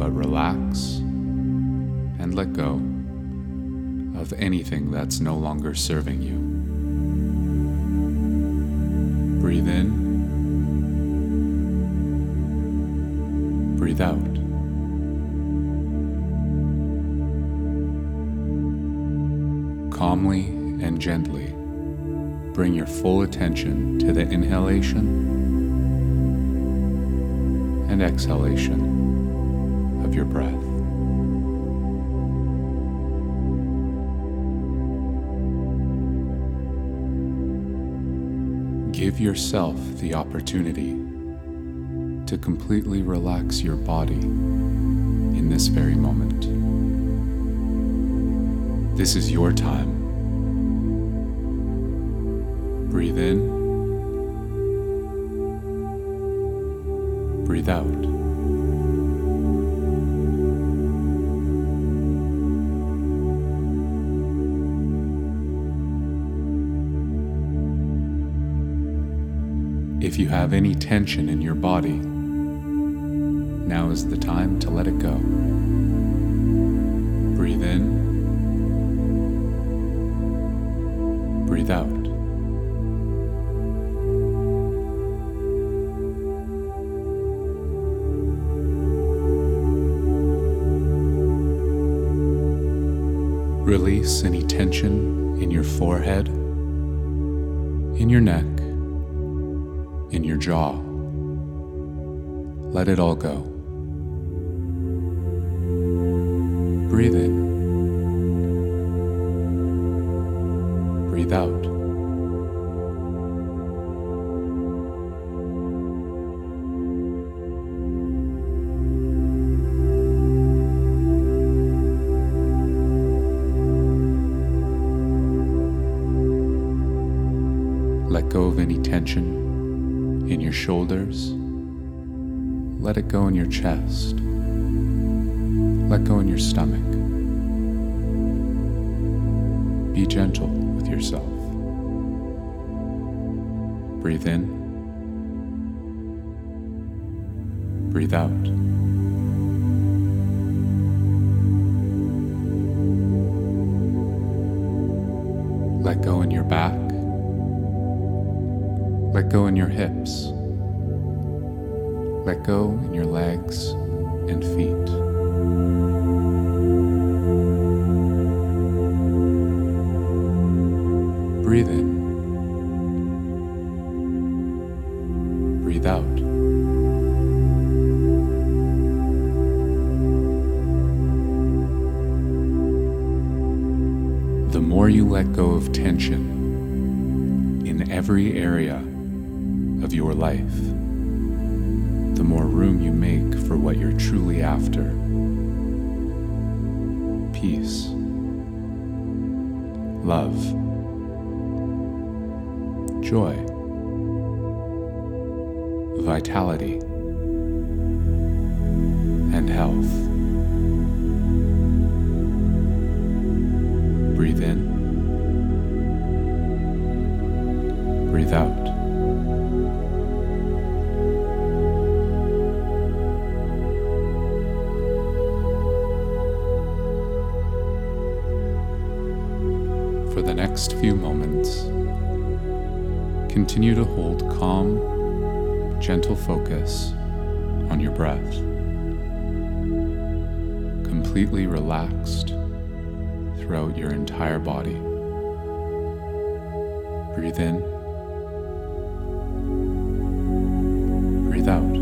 but relax and let go of anything that's no longer serving you. Breathe in, breathe out. Calmly and gently bring your full attention to the inhalation and exhalation of your breath. Give yourself the opportunity to completely relax your body in this very moment. This is your time. Breathe in. breathe out. Have any tension in your body, now is the time to let it go. Breathe in, breathe out. Release any tension in your forehead, in your neck, in your jaw. Let it all go. Breathe in. Breathe out. Let go of any tension in your shoulders. Let it go in your chest. Let go in your stomach. Be gentle with yourself. Breathe in. Breathe out. Let go in your back. Let go in your hips. Let go in your legs and feet. Breathe in. Breathe out. The more you let go of tension in every area of your life, the more room you make for what you're truly after. Peace, love, joy, vitality, and health. Breathe in, few moments, continue to hold calm, gentle focus on your breath, completely relaxed throughout your entire body. Breathe in, breathe out.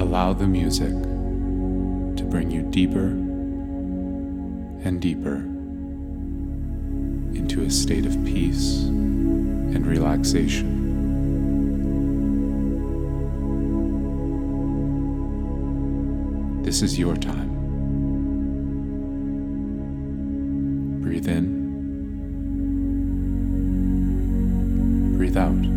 Allow the music bring you deeper and deeper into a state of peace and relaxation. This is your time. Breathe in, breathe out.